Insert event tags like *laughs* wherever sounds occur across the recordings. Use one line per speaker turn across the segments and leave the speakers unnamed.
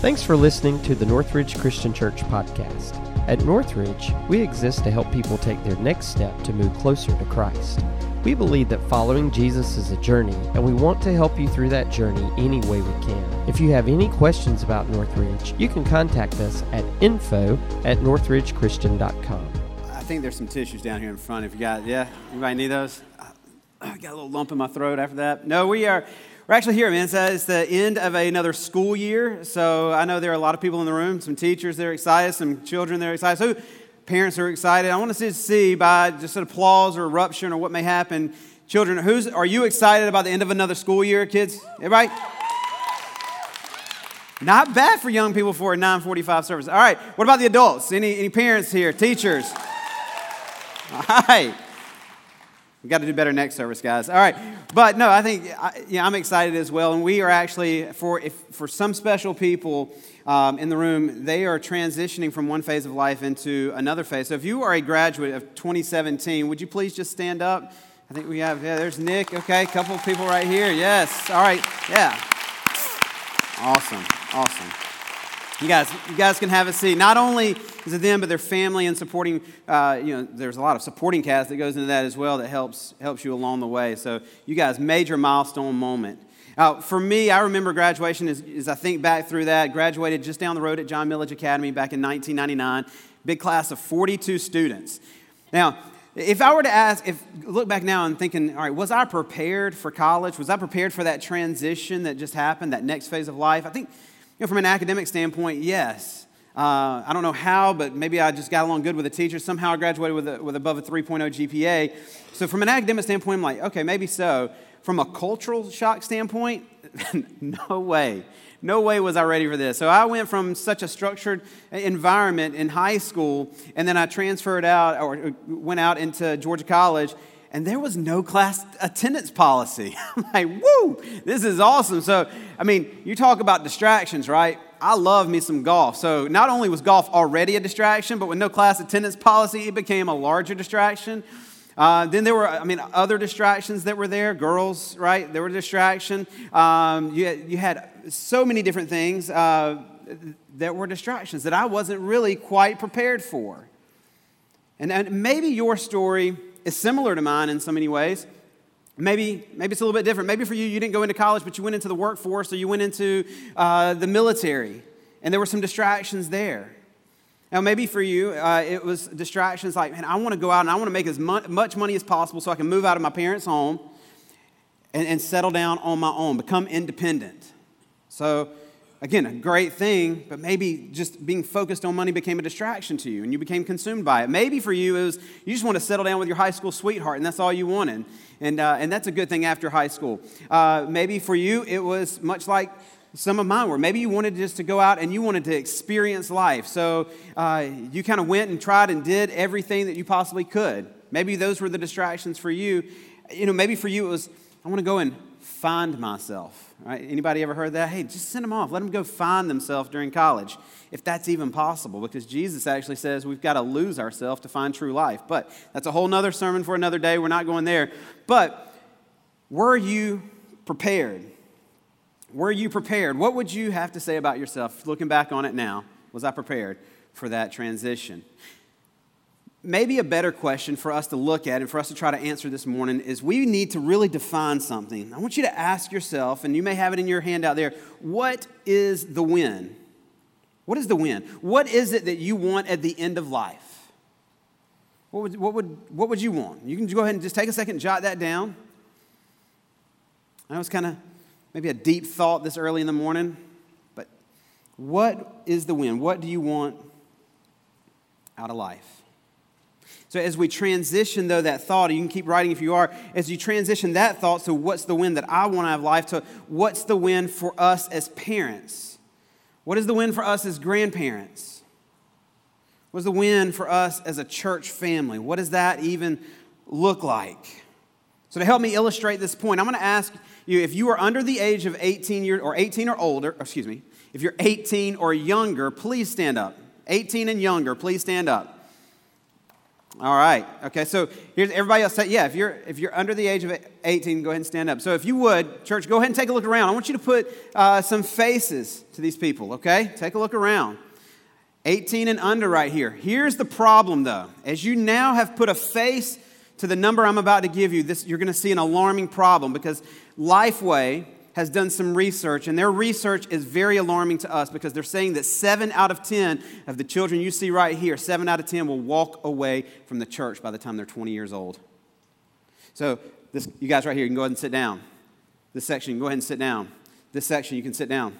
Thanks for listening to the Northridge Christian Church podcast. At Northridge, we exist to help people take their next step to move closer to Christ. We believe that following Jesus is a journey, and we want to help you through that journey any way we can. If you have any questions about Northridge, you can contact us at info at northridgechristian.com.
I think there's some tissues down here in front. If you got, yeah, anybody need those? I got a little lump in my throat after that. No, we are. We're actually here, man. It's, uh, it's the end of another school year. So I know there are a lot of people in the room, some teachers they're excited, some children they're excited. So parents are excited. I want to see by just an applause or eruption or what may happen. Children, who's are you excited about the end of another school year, kids? Everybody? Not bad for young people for a 945 service. All right, what about the adults? Any, any parents here, teachers? All right. We got to do better next service, guys. All right, but no, I think I, yeah, I'm excited as well, and we are actually for if for some special people um, in the room, they are transitioning from one phase of life into another phase. So, if you are a graduate of 2017, would you please just stand up? I think we have yeah. There's Nick. Okay, a couple of people right here. Yes. All right. Yeah. Awesome. Awesome. You guys, you guys can have a seat. Not only is it them, but their family and supporting. Uh, you know, there's a lot of supporting cast that goes into that as well that helps helps you along the way. So, you guys, major milestone moment. Uh, for me, I remember graduation as, as I think back through that. Graduated just down the road at John Milledge Academy back in 1999. Big class of 42 students. Now, if I were to ask, if look back now and thinking, all right, was I prepared for college? Was I prepared for that transition that just happened, that next phase of life? I think you know, from an academic standpoint, yes. Uh, I don't know how, but maybe I just got along good with the teacher. Somehow I graduated with, a, with above a 3.0 GPA. So, from an academic standpoint, I'm like, okay, maybe so. From a cultural shock standpoint, *laughs* no way. No way was I ready for this. So I went from such a structured environment in high school, and then I transferred out or went out into Georgia College, and there was no class attendance policy. *laughs* I'm like, woo, this is awesome. So, I mean, you talk about distractions, right? I love me some golf. So, not only was golf already a distraction, but with no class attendance policy, it became a larger distraction. Uh, then there were, I mean, other distractions that were there. Girls, right? There were distraction. Um, you, had, you had so many different things uh, that were distractions that I wasn't really quite prepared for. And, and maybe your story is similar to mine in so many ways. Maybe, maybe it's a little bit different. Maybe for you, you didn't go into college, but you went into the workforce or you went into uh, the military, and there were some distractions there. Now, maybe for you, uh, it was distractions like, man, I want to go out and I want to make as much money as possible so I can move out of my parents' home and, and settle down on my own, become independent. So, again, a great thing, but maybe just being focused on money became a distraction to you and you became consumed by it. Maybe for you, it was you just want to settle down with your high school sweetheart and that's all you wanted. And, uh, and that's a good thing after high school. Uh, maybe for you, it was much like some of mine were. Maybe you wanted just to go out and you wanted to experience life. So uh, you kind of went and tried and did everything that you possibly could. Maybe those were the distractions for you. You know, maybe for you it was, I want to go and find myself. Right? Anybody ever heard that? Hey, just send them off. Let them go find themselves during college, if that's even possible, because Jesus actually says we've got to lose ourselves to find true life. But that's a whole nother sermon for another day. We're not going there. But were you prepared? Were you prepared? What would you have to say about yourself looking back on it now? Was I prepared for that transition? Maybe a better question for us to look at and for us to try to answer this morning is we need to really define something. I want you to ask yourself, and you may have it in your hand out there what is the win? What is the win? What is it that you want at the end of life? What would, what would, what would you want? You can go ahead and just take a second, jot that down. I know it's kind of maybe a deep thought this early in the morning, but what is the win? What do you want out of life? So, as we transition, though, that thought, you can keep writing if you are, as you transition that thought, so what's the win that I want to have life, to what's the win for us as parents? What is the win for us as grandparents? What's the win for us as a church family? What does that even look like? So, to help me illustrate this point, I'm going to ask you if you are under the age of 18 years or 18 or older, excuse me, if you're 18 or younger, please stand up. 18 and younger, please stand up. All right. Okay. So here's everybody else. Yeah. If you're if you're under the age of 18, go ahead and stand up. So if you would, church, go ahead and take a look around. I want you to put uh, some faces to these people. Okay. Take a look around. 18 and under right here. Here's the problem though. As you now have put a face to the number I'm about to give you, this you're going to see an alarming problem because Lifeway has done some research, and their research is very alarming to us because they're saying that seven out of 10 of the children you see right here, seven out of 10 will walk away from the church by the time they're 20 years old. So, this, you guys right here, you can go ahead and sit down. This section, you can go ahead and sit down. This section, you can sit down.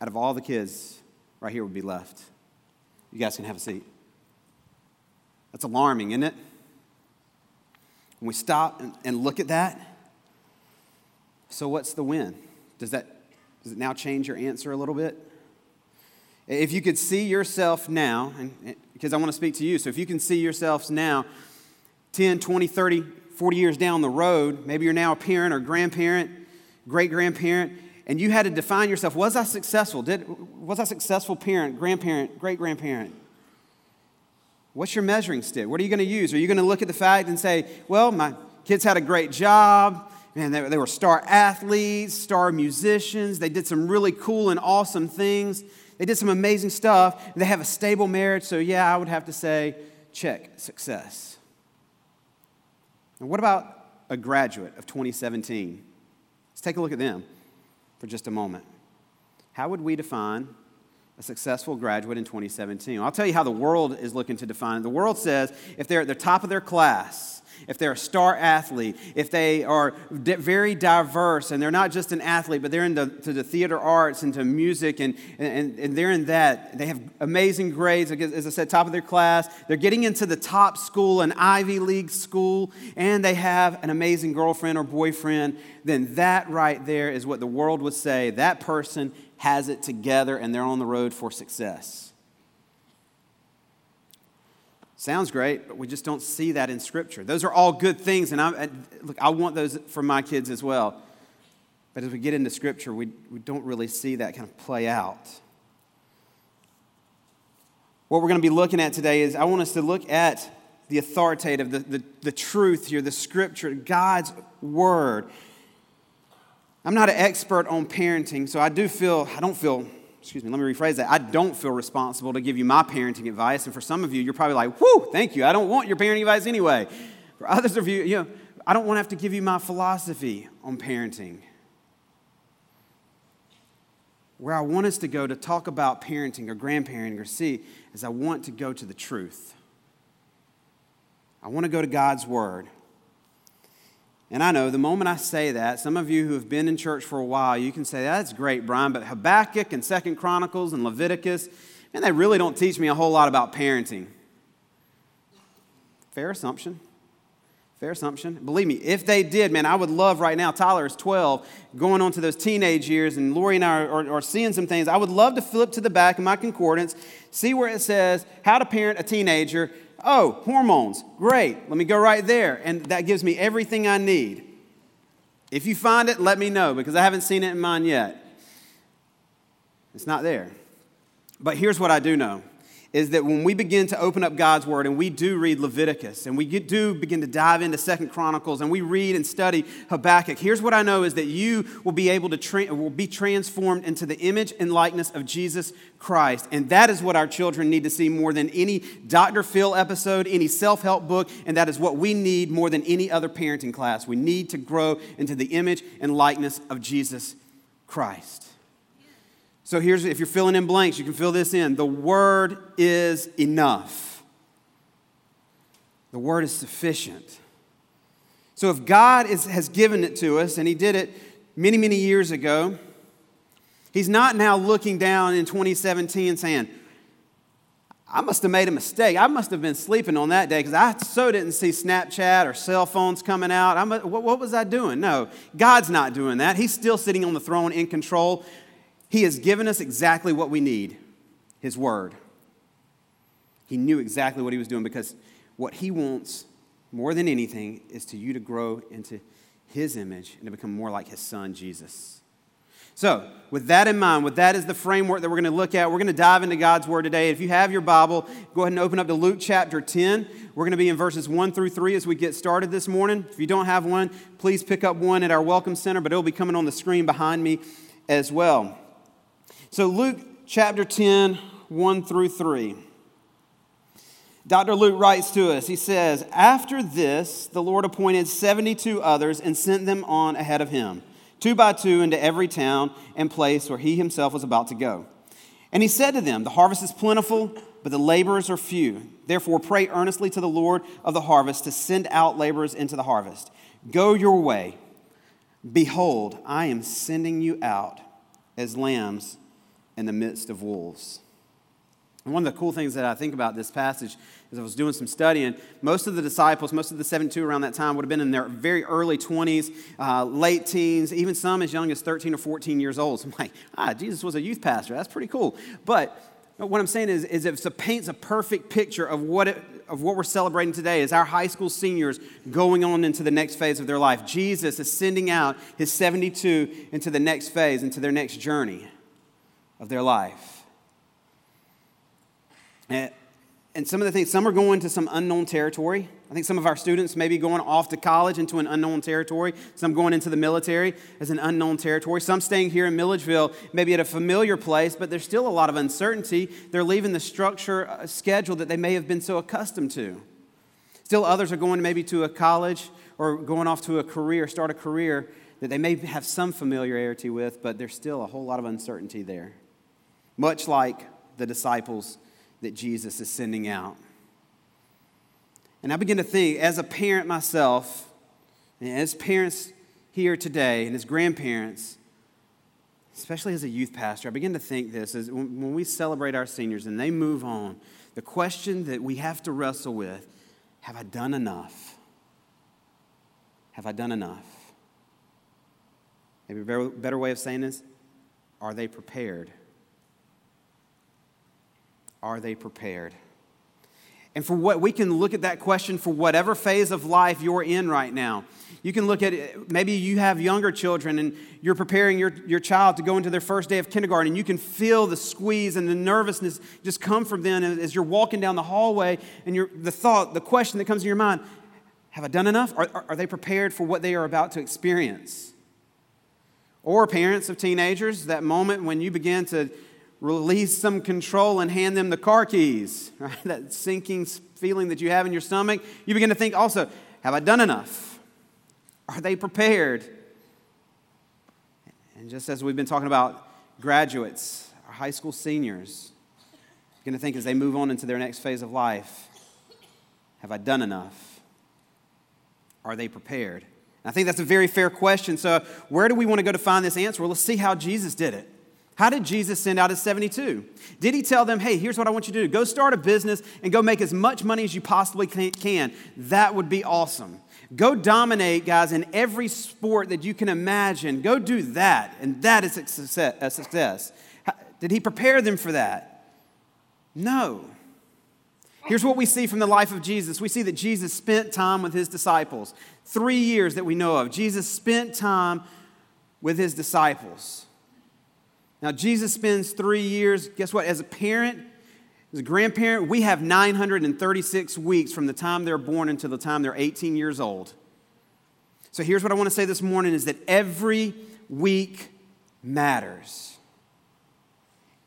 Out of all the kids, right here would be left. You guys can have a seat. That's alarming, isn't it? When we stop and, and look at that, so, what's the win? Does that does it now change your answer a little bit? If you could see yourself now, and, because I want to speak to you, so if you can see yourselves now, 10, 20, 30, 40 years down the road, maybe you're now a parent or grandparent, great grandparent, and you had to define yourself was I successful? Did, was I successful parent, grandparent, great grandparent? What's your measuring stick? What are you going to use? Are you going to look at the fact and say, well, my kids had a great job, Man, they, they were star athletes, star musicians. They did some really cool and awesome things. They did some amazing stuff. They have a stable marriage. So, yeah, I would have to say, check, success. And what about a graduate of 2017? Let's take a look at them for just a moment. How would we define a successful graduate in 2017? Well, I'll tell you how the world is looking to define it. The world says if they're at the top of their class, if they're a star athlete, if they are very diverse and they're not just an athlete, but they're into the theater arts, into music, and, and, and they're in that. They have amazing grades, as I said, top of their class. They're getting into the top school, an Ivy League school, and they have an amazing girlfriend or boyfriend, then that right there is what the world would say that person has it together and they're on the road for success. Sounds great, but we just don't see that in Scripture. Those are all good things, and I, look, I want those for my kids as well. But as we get into Scripture, we, we don't really see that kind of play out. What we're going to be looking at today is I want us to look at the authoritative, the, the, the truth here, the Scripture, God's Word. I'm not an expert on parenting, so I do feel, I don't feel excuse me, let me rephrase that. I don't feel responsible to give you my parenting advice. And for some of you, you're probably like, whoo, thank you. I don't want your parenting advice anyway. For others of you, you know, I don't want to have to give you my philosophy on parenting. Where I want us to go to talk about parenting or grandparenting or see is I want to go to the truth. I want to go to God's Word. And I know the moment I say that, some of you who have been in church for a while, you can say, that's great, Brian, but Habakkuk and Second Chronicles and Leviticus, and they really don't teach me a whole lot about parenting. Fair assumption. Fair assumption. Believe me, if they did, man, I would love right now. Tyler is 12, going on to those teenage years, and Lori and I are, are, are, seeing some things. I would love to flip to the back of my concordance, see where it says how to parent a teenager, Oh, hormones. Great. Let me go right there. And that gives me everything I need. If you find it, let me know because I haven't seen it in mine yet. It's not there. But here's what I do know is that when we begin to open up God's word and we do read Leviticus and we do begin to dive into Second Chronicles and we read and study Habakkuk, here's what I know is that you will be able to tra- will be transformed into the image and likeness of Jesus Christ. And that is what our children need to see more than any Dr. Phil episode, any self-help book, and that is what we need more than any other parenting class. We need to grow into the image and likeness of Jesus Christ. So here's if you're filling in blanks, you can fill this in. The word is enough. The word is sufficient. So if God is, has given it to us, and He did it many, many years ago, He's not now looking down in 2017 saying, I must have made a mistake. I must have been sleeping on that day because I so didn't see Snapchat or cell phones coming out. I'm, what, what was I doing? No, God's not doing that. He's still sitting on the throne in control. He has given us exactly what we need His Word. He knew exactly what He was doing because what He wants more than anything is to you to grow into His image and to become more like His Son, Jesus. So, with that in mind, with that as the framework that we're going to look at, we're going to dive into God's Word today. If you have your Bible, go ahead and open up to Luke chapter 10. We're going to be in verses 1 through 3 as we get started this morning. If you don't have one, please pick up one at our Welcome Center, but it'll be coming on the screen behind me as well. So, Luke chapter 10, 1 through 3. Dr. Luke writes to us, he says, After this, the Lord appointed 72 others and sent them on ahead of him two by two into every town and place where he himself was about to go. And he said to them, The harvest is plentiful, but the laborers are few. Therefore, pray earnestly to the Lord of the harvest to send out laborers into the harvest. Go your way. Behold, I am sending you out as lambs in the midst of wolves. And one of the cool things that I think about this passage is I was doing some studying, most of the disciples, most of the 72 around that time would have been in their very early 20s, uh, late teens, even some as young as 13 or 14 years old. So *laughs* I'm like, ah, Jesus was a youth pastor. That's pretty cool. But what I'm saying is, is it paints a perfect picture of what, it, of what we're celebrating today is our high school seniors going on into the next phase of their life. Jesus is sending out his 72 into the next phase, into their next journey of their life. And some of the things, some are going to some unknown territory. I think some of our students may be going off to college into an unknown territory. Some going into the military as an unknown territory. Some staying here in Milledgeville, maybe at a familiar place, but there's still a lot of uncertainty. They're leaving the structure, uh, schedule that they may have been so accustomed to. Still, others are going maybe to a college or going off to a career, start a career that they may have some familiarity with, but there's still a whole lot of uncertainty there. Much like the disciples that Jesus is sending out. And I begin to think, as a parent myself, and as parents here today, and as grandparents, especially as a youth pastor, I begin to think this is when we celebrate our seniors and they move on, the question that we have to wrestle with have I done enough? Have I done enough? Maybe a better way of saying this are they prepared? Are they prepared? And for what we can look at that question for whatever phase of life you're in right now. You can look at it, maybe you have younger children and you're preparing your, your child to go into their first day of kindergarten, and you can feel the squeeze and the nervousness just come from them as you're walking down the hallway, and you the thought, the question that comes to your mind have I done enough? Are, are they prepared for what they are about to experience? Or parents of teenagers, that moment when you begin to release some control and hand them the car keys, *laughs* right? That sinking feeling that you have in your stomach. You begin to think also, have I done enough? Are they prepared? And just as we've been talking about graduates, our high school seniors, going to think as they move on into their next phase of life, have I done enough? Are they prepared? And I think that's a very fair question. So, where do we want to go to find this answer? Well, let's see how Jesus did it. How did Jesus send out his 72? Did he tell them, hey, here's what I want you to do go start a business and go make as much money as you possibly can? That would be awesome. Go dominate, guys, in every sport that you can imagine. Go do that, and that is a success. Did he prepare them for that? No. Here's what we see from the life of Jesus. We see that Jesus spent time with his disciples. Three years that we know of. Jesus spent time with his disciples. Now, Jesus spends three years, guess what? As a parent, as a grandparent, we have 936 weeks from the time they're born until the time they're 18 years old. So here's what I want to say this morning is that every week matters.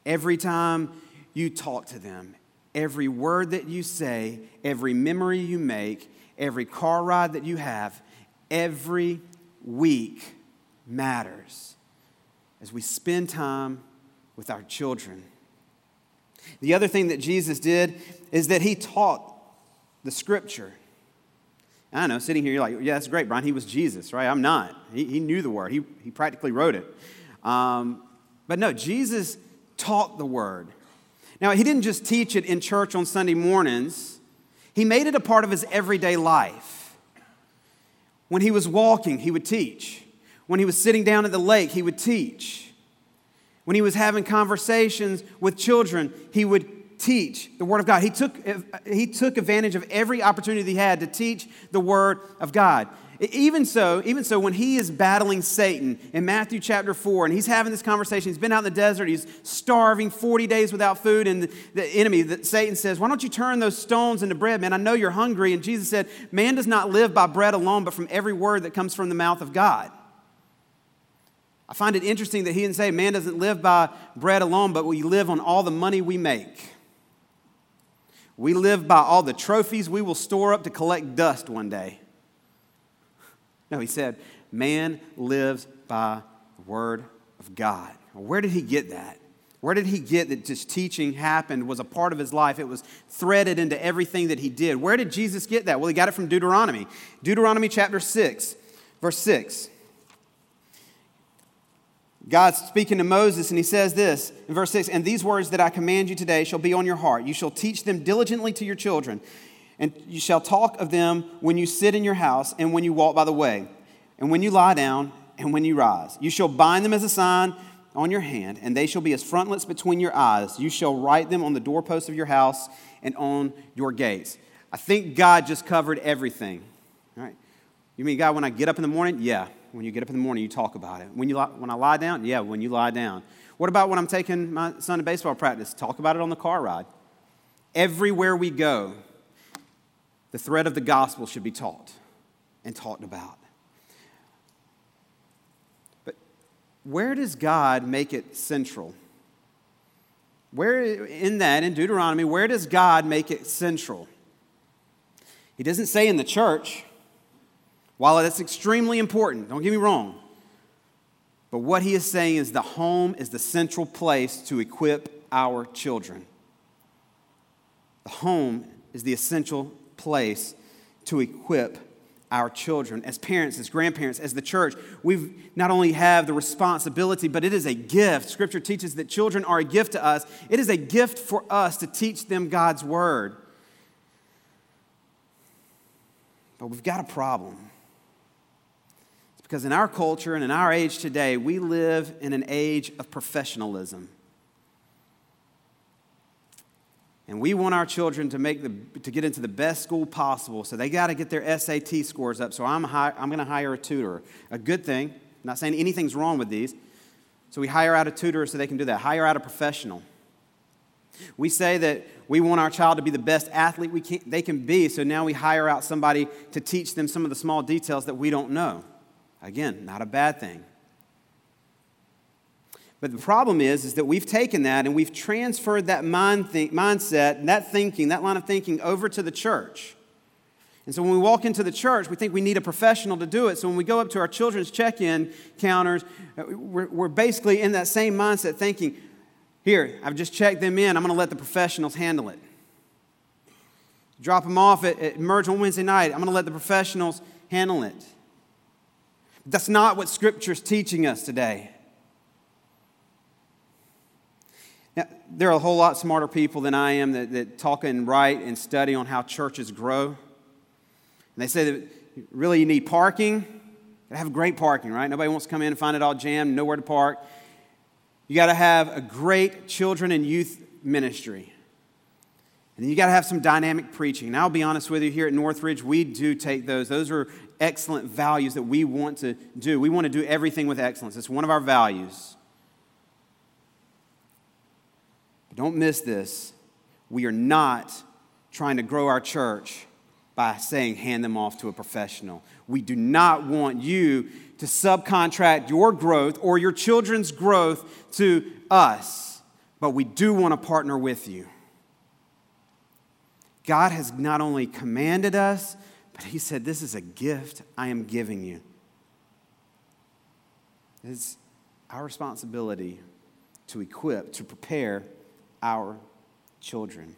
Every time you talk to them, every word that you say, every memory you make, every car ride that you have, every week matters as we spend time with our children. The other thing that Jesus did is that he taught the scripture. I know, sitting here, you're like, yeah, that's great, Brian. He was Jesus, right? I'm not. He, he knew the word, he, he practically wrote it. Um, but no, Jesus taught the word. Now, he didn't just teach it in church on Sunday mornings, he made it a part of his everyday life. When he was walking, he would teach. When he was sitting down at the lake, he would teach. When he was having conversations with children, he would teach the Word of God. He took, he took advantage of every opportunity he had to teach the Word of God. Even so, even so, when he is battling Satan in Matthew chapter 4, and he's having this conversation, he's been out in the desert, he's starving 40 days without food, and the, enemy, Satan says, Why don't you turn those stones into bread, man? I know you're hungry. And Jesus said, Man does not live by bread alone, but from every word that comes from the mouth of God. I find it interesting that he didn't say, Man doesn't live by bread alone, but we live on all the money we make. We live by all the trophies we will store up to collect dust one day. No, he said, man lives by the word of God. Where did he get that? Where did he get that this teaching happened, was a part of his life? It was threaded into everything that he did. Where did Jesus get that? Well, he got it from Deuteronomy. Deuteronomy chapter 6, verse 6. God's speaking to Moses, and he says this in verse 6 And these words that I command you today shall be on your heart. You shall teach them diligently to your children, and you shall talk of them when you sit in your house, and when you walk by the way, and when you lie down, and when you rise. You shall bind them as a sign on your hand, and they shall be as frontlets between your eyes. You shall write them on the doorposts of your house and on your gates. I think God just covered everything. All right. You mean, God, when I get up in the morning? Yeah. When you get up in the morning, you talk about it. When, you, when I lie down? Yeah, when you lie down. What about when I'm taking my son to baseball practice? Talk about it on the car ride. Everywhere we go, the thread of the gospel should be taught and talked about. But where does God make it central? Where in that, in Deuteronomy, where does God make it central? He doesn't say in the church. While that's extremely important, don't get me wrong, but what he is saying is the home is the central place to equip our children. The home is the essential place to equip our children. As parents, as grandparents, as the church, we not only have the responsibility, but it is a gift. Scripture teaches that children are a gift to us. It is a gift for us to teach them God's word. But we've got a problem. Because in our culture and in our age today, we live in an age of professionalism. And we want our children to, make the, to get into the best school possible, so they got to get their SAT scores up. So I'm, I'm going to hire a tutor. A good thing. I'm not saying anything's wrong with these. So we hire out a tutor so they can do that. Hire out a professional. We say that we want our child to be the best athlete we can, they can be, so now we hire out somebody to teach them some of the small details that we don't know. Again, not a bad thing. But the problem is, is that we've taken that and we've transferred that mind think, mindset, and that thinking, that line of thinking over to the church. And so when we walk into the church, we think we need a professional to do it. So when we go up to our children's check in counters, uh, we're, we're basically in that same mindset thinking, here, I've just checked them in, I'm going to let the professionals handle it. Drop them off at, at Merge on Wednesday night, I'm going to let the professionals handle it. That's not what Scripture is teaching us today. Now, there are a whole lot smarter people than I am that, that talk and write and study on how churches grow. And they say that really you need parking. You have great parking, right? Nobody wants to come in and find it all jammed, nowhere to park. You got to have a great children and youth ministry. And you got to have some dynamic preaching. Now, I'll be honest with you, here at Northridge, we do take those. Those are excellent values that we want to do. We want to do everything with excellence. It's one of our values. But don't miss this. We are not trying to grow our church by saying hand them off to a professional. We do not want you to subcontract your growth or your children's growth to us, but we do want to partner with you. God has not only commanded us, he said, This is a gift I am giving you. It's our responsibility to equip, to prepare our children.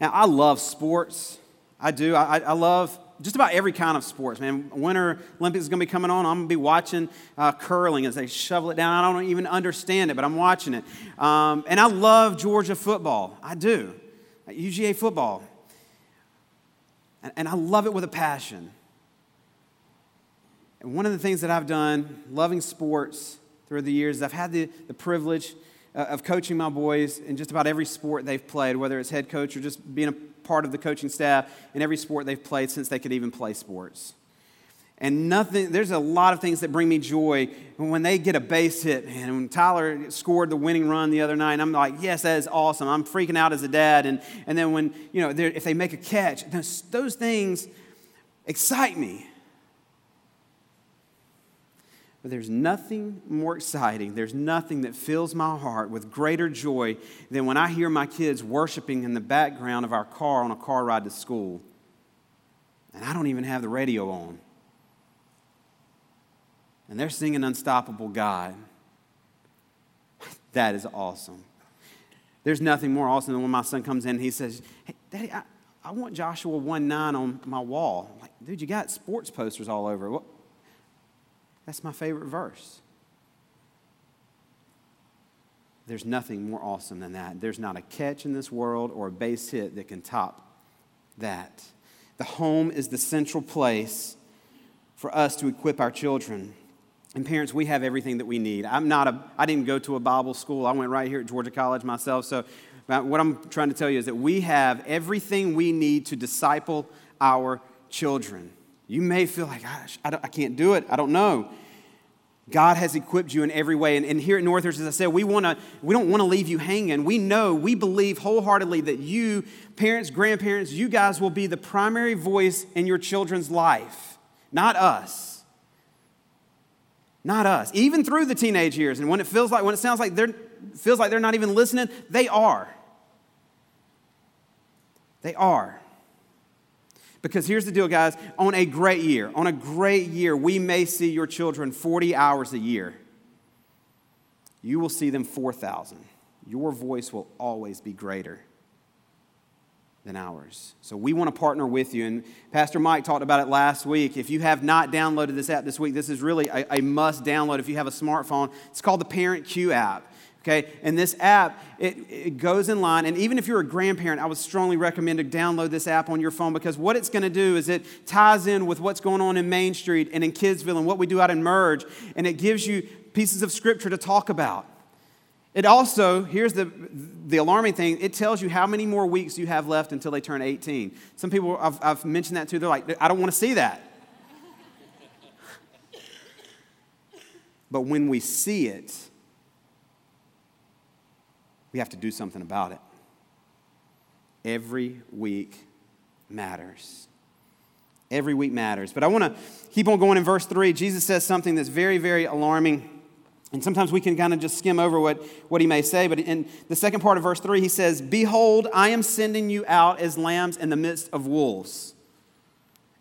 Now, I love sports. I do. I, I love just about every kind of sports, man. Winter Olympics is going to be coming on. I'm going to be watching uh, curling as they shovel it down. I don't even understand it, but I'm watching it. Um, and I love Georgia football. I do. UGA football. And, and I love it with a passion. And one of the things that I've done, loving sports through the years, I've had the, the privilege uh, of coaching my boys in just about every sport they've played, whether it's head coach or just being a part of the coaching staff in every sport they've played since they could even play sports. And nothing, there's a lot of things that bring me joy when they get a base hit, man. When Tyler scored the winning run the other night, I'm like, yes, that is awesome. I'm freaking out as a dad. And, and then when, you know, if they make a catch, those, those things excite me. But there's nothing more exciting, there's nothing that fills my heart with greater joy than when I hear my kids worshiping in the background of our car on a car ride to school. And I don't even have the radio on and they're singing Unstoppable God. That is awesome. There's nothing more awesome than when my son comes in and he says, Hey, Daddy, I, I want Joshua 1 9 on my wall. I'm like, dude, you got sports posters all over. What? That's my favorite verse. There's nothing more awesome than that. There's not a catch in this world or a base hit that can top that. The home is the central place for us to equip our children. And parents, we have everything that we need. I'm not a, I didn't go to a Bible school. I went right here at Georgia College myself. So, uh, what I'm trying to tell you is that we have everything we need to disciple our children. You may feel like, gosh, I, I can't do it. I don't know. God has equipped you in every way. And, and here at Northridge, as I said, we, wanna, we don't want to leave you hanging. We know, we believe wholeheartedly that you, parents, grandparents, you guys will be the primary voice in your children's life, not us not us. Even through the teenage years, and when it feels like, when it sounds like they're feels like they're not even listening, they are. They are. Because here's the deal, guys. On a great year, on a great year, we may see your children 40 hours a year. You will see them 4,000. Your voice will always be greater than ours. So we want to partner with you. And Pastor Mike talked about it last week. If you have not downloaded this app this week, this is really a, a must download if you have a smartphone. It's called the ParentCue app. Okay, and this app, it, it goes in line, and even if you're a grandparent, I would strongly recommend to download this app on your phone because what it's gonna do is it ties in with what's going on in Main Street and in Kidsville and what we do out in Merge, and it gives you pieces of scripture to talk about. It also, here's the, the alarming thing, it tells you how many more weeks you have left until they turn 18. Some people, I've, I've mentioned that too, they're like, I don't want to see that. but when we see it, we have to do something about it. Every week matters. Every week matters. But I want to keep on going in verse 3. Jesus says something that's very, very alarming. And sometimes we can kind of just skim over what, what he may say. But in the second part of verse 3, he says, Behold, I am sending you out as lambs in the midst of wolves.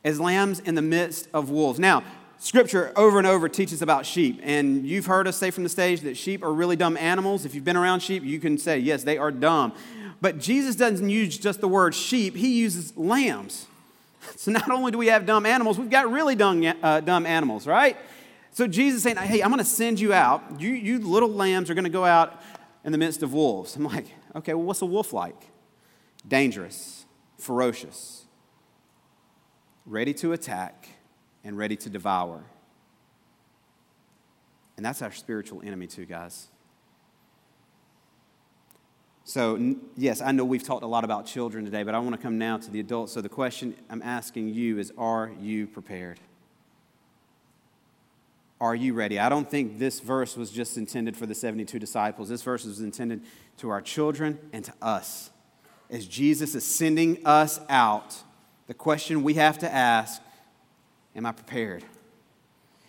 As lambs in the midst of wolves. Now, Scripture over and over teaches about sheep. And you've heard us say from the stage that sheep are really dumb animals. If you've been around sheep, you can say, yes, they are dumb. But Jesus doesn't use just the word sheep, he uses lambs. *laughs* So not only do we have dumb animals, we've got really dumb, uh, dumb animals, right? So Jesus saying, hey, I'm going to send you out. You, you little lambs are going to go out in the midst of wolves. I'm like, okay, well, what's a wolf like? Dangerous, ferocious, ready to attack, and ready to devour. And that's our spiritual enemy, too, guys. So, yes, I know we've talked a lot about children today, but I want to come now to the adults. So, the question I'm asking you is Are you prepared? Are you ready? I don't think this verse was just intended for the 72 disciples. This verse was intended to our children and to us. As Jesus is sending us out, the question we have to ask Am I prepared?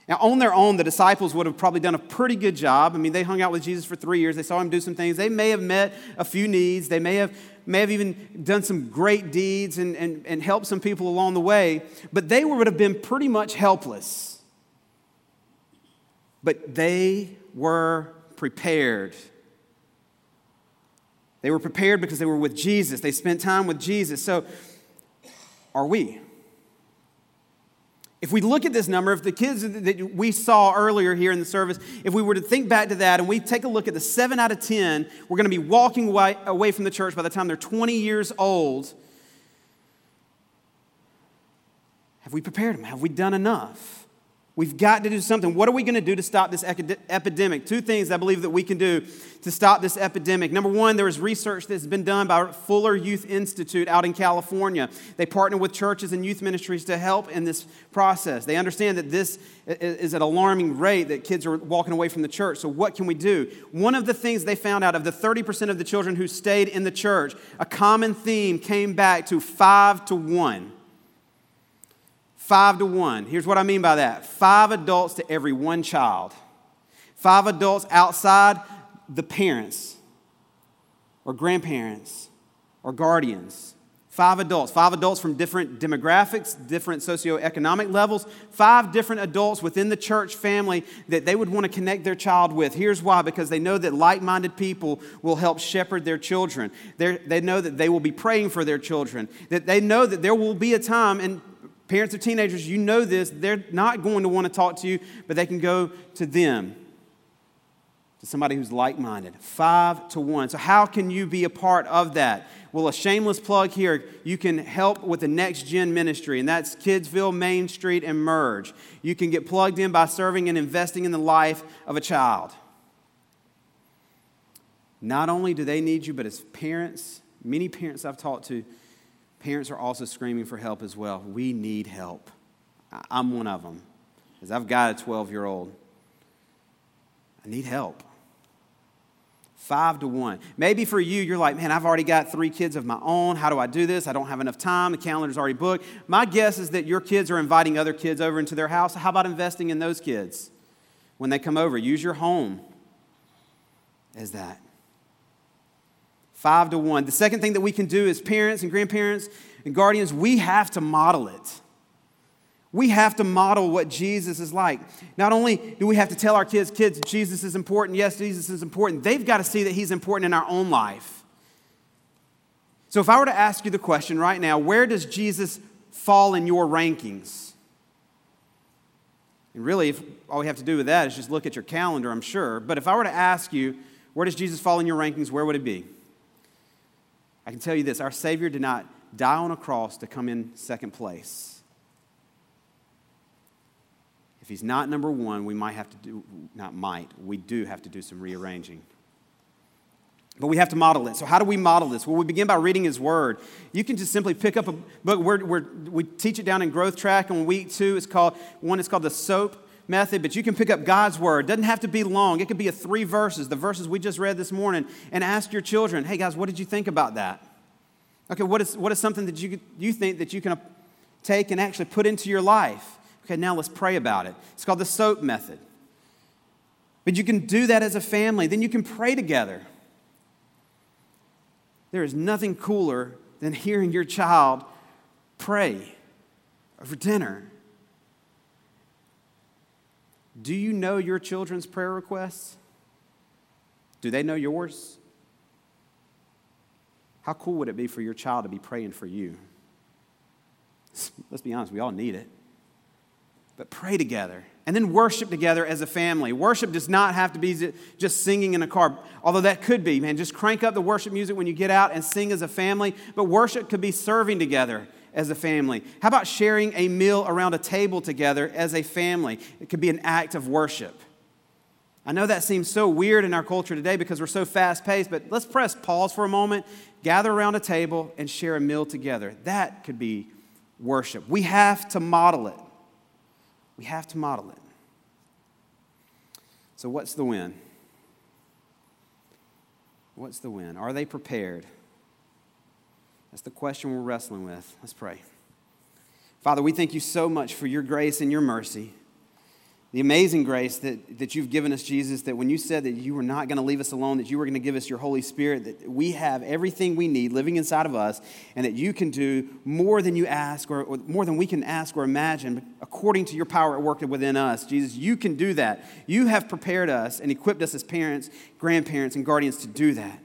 Now, on their own, the disciples would have probably done a pretty good job. I mean, they hung out with Jesus for three years. They saw him do some things. They may have met a few needs. They may have, may have even done some great deeds and, and, and helped some people along the way. But they would have been pretty much helpless but they were prepared. They were prepared because they were with Jesus. They spent time with Jesus. So, are we? If we look at this number, if the kids that we saw earlier here in the service, if we were to think back to that and we take a look at the seven out of 10, we're going to be walking away from the church by the time they're 20 years old. Have we prepared them? Have we done enough? We've got to do something. What are we going to do to stop this epidemic? Two things I believe that we can do to stop this epidemic. Number one, there is research that's been done by Fuller Youth Institute out in California. They partner with churches and youth ministries to help in this process. They understand that this is at alarming rate that kids are walking away from the church. So, what can we do? One of the things they found out of the 30% of the children who stayed in the church, a common theme came back to five to one. Five to one. Here's what I mean by that five adults to every one child. Five adults outside the parents or grandparents or guardians. Five adults, five adults from different demographics, different socioeconomic levels, five different adults within the church family that they would want to connect their child with. Here's why because they know that like minded people will help shepherd their children. They're, they know that they will be praying for their children, that they know that there will be a time, and Parents of teenagers, you know this, they're not going to want to talk to you, but they can go to them, to somebody who's like minded. Five to one. So, how can you be a part of that? Well, a shameless plug here you can help with the Next Gen ministry, and that's Kidsville, Main Street, and Merge. You can get plugged in by serving and investing in the life of a child. Not only do they need you, but as parents, many parents I've talked to, parents are also screaming for help as well. We need help. I'm one of them, because I've got a 12 year old. I need help. Five to one. Maybe for you, you're like, man, I've already got three kids of my own. How do I do this? I don't have enough time. The calendar's already booked. My guess is that your kids are inviting other kids over into their house. How about investing in those kids when they come over? Use your home as that. Five to one. The second thing that we can do as parents and grandparents and guardians, we have to model it. We have to model what Jesus is like. Not only do we have to tell our kids, kids, Jesus is important. Yes, Jesus is important. They've got to see that he's important in our own life. So if I were to ask you the question right now, where does Jesus fall in your rankings? And really, if all we have to do with that is just look at your calendar, I'm sure. But if I were to ask you, where does Jesus fall in your rankings, where would it be? I can tell you this our Savior did not die on a cross to come in second place. If he's not number one, we might have to do, not might, we do have to do some rearranging. But we have to model it. So, how do we model this? Well, we begin by reading His Word. You can just simply pick up a book. We're, we're, we teach it down in Growth Track, and week two, it's called one is called the SOAP method, but you can pick up God's Word. Doesn't have to be long, it could be a three verses, the verses we just read this morning, and ask your children, hey guys, what did you think about that? Okay, what is, what is something that you, you think that you can take and actually put into your life? Okay, now let's pray about it. It's called the SOAP method. But you can do that as a family, then you can pray together. There is nothing cooler than hearing your child pray over dinner. Do you know your children's prayer requests? Do they know yours? How cool would it be for your child to be praying for you? Let's be honest, we all need it. But pray together and then worship together as a family. Worship does not have to be just singing in a car, although that could be, man. Just crank up the worship music when you get out and sing as a family. But worship could be serving together as a family. How about sharing a meal around a table together as a family? It could be an act of worship. I know that seems so weird in our culture today because we're so fast paced, but let's press pause for a moment, gather around a table, and share a meal together. That could be worship. We have to model it. We have to model it. So, what's the win? What's the win? Are they prepared? That's the question we're wrestling with. Let's pray. Father, we thank you so much for your grace and your mercy. The amazing grace that, that you've given us, Jesus, that when you said that you were not going to leave us alone, that you were going to give us your Holy Spirit, that we have everything we need living inside of us, and that you can do more than you ask or, or more than we can ask or imagine, according to your power at work within us. Jesus, you can do that. You have prepared us and equipped us as parents, grandparents, and guardians to do that.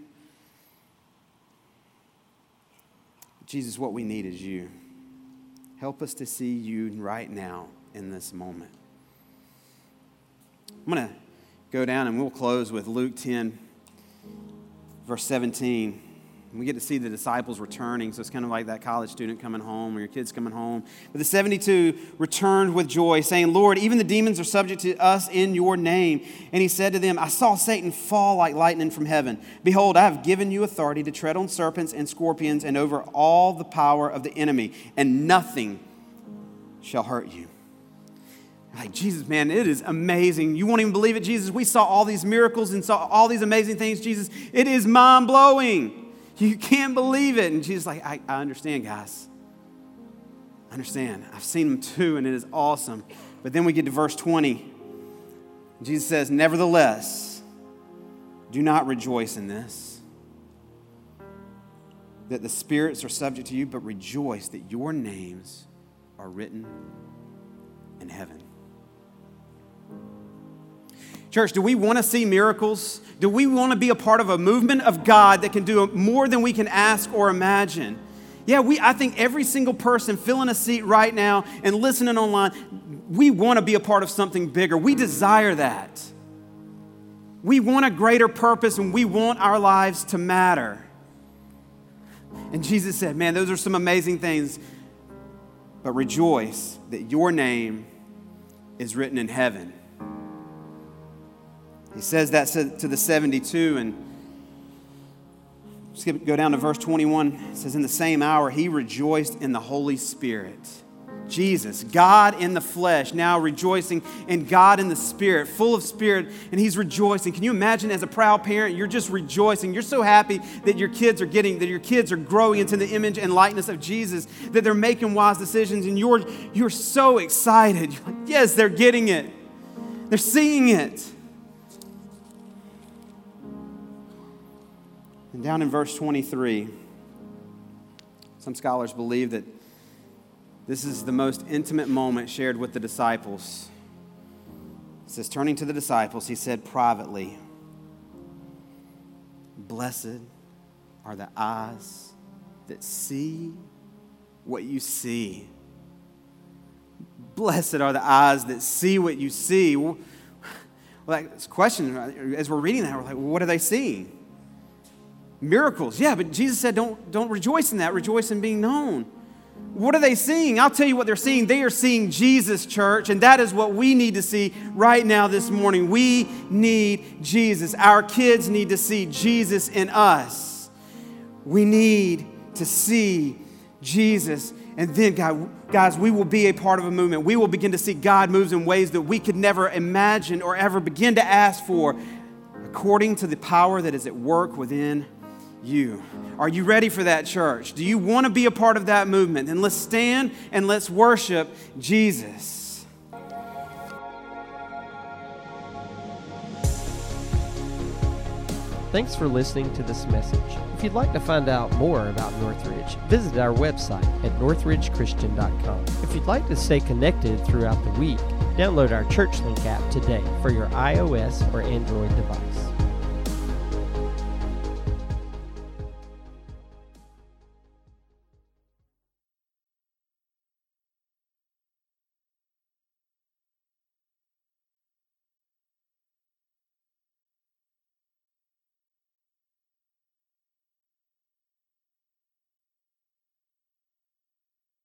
Jesus, what we need is you. Help us to see you right now in this moment. I'm going to go down and we'll close with Luke 10, verse 17. We get to see the disciples returning, so it's kind of like that college student coming home or your kids coming home. But the 72 returned with joy, saying, Lord, even the demons are subject to us in your name. And he said to them, I saw Satan fall like lightning from heaven. Behold, I have given you authority to tread on serpents and scorpions and over all the power of the enemy, and nothing shall hurt you. Like, Jesus, man, it is amazing. You won't even believe it, Jesus. We saw all these miracles and saw all these amazing things, Jesus. It is mind blowing. You can't believe it. And Jesus like, I, I understand, guys. I understand. I've seen them too, and it is awesome. But then we get to verse 20. Jesus says, Nevertheless, do not rejoice in this, that the spirits are subject to you, but rejoice that your names are written in heaven. Church, do we want to see miracles? Do we want to be a part of a movement of God that can do more than we can ask or imagine? Yeah, we, I think every single person filling a seat right now and listening online, we want to be a part of something bigger. We desire that. We want a greater purpose and we want our lives to matter. And Jesus said, Man, those are some amazing things. But rejoice that your name is written in heaven. He says that to the 72 and skip, go down to verse 21. It says, In the same hour, he rejoiced in the Holy Spirit. Jesus, God in the flesh, now rejoicing in God in the spirit, full of spirit, and he's rejoicing. Can you imagine as a proud parent, you're just rejoicing. You're so happy that your kids are getting, that your kids are growing into the image and likeness of Jesus, that they're making wise decisions, and you're, you're so excited. You're like, yes, they're getting it. They're seeing it. And down in verse 23, some scholars believe that this is the most intimate moment shared with the disciples. It says, turning to the disciples, he said privately, Blessed are the eyes that see what you see. Blessed are the eyes that see what you see. Like, this question, as we're reading that, we're like, well, what are they seeing? Miracles, yeah, but Jesus said, don't, don't rejoice in that, rejoice in being known. What are they seeing? I'll tell you what they're seeing. They are seeing Jesus, church, and that is what we need to see right now this morning. We need Jesus. Our kids need to see Jesus in us. We need to see Jesus. And then, God, guys, we will be a part of a movement. We will begin to see God moves in ways that we could never imagine or ever begin to ask for, according to the power that is at work within you. Are you ready for that, church? Do you want to be a part of that movement? Then let's stand and let's worship Jesus.
Thanks for listening to this message. If you'd like to find out more about Northridge, visit our website at northridgechristian.com. If you'd like to stay connected throughout the week, download our ChurchLink app today for your iOS or Android device.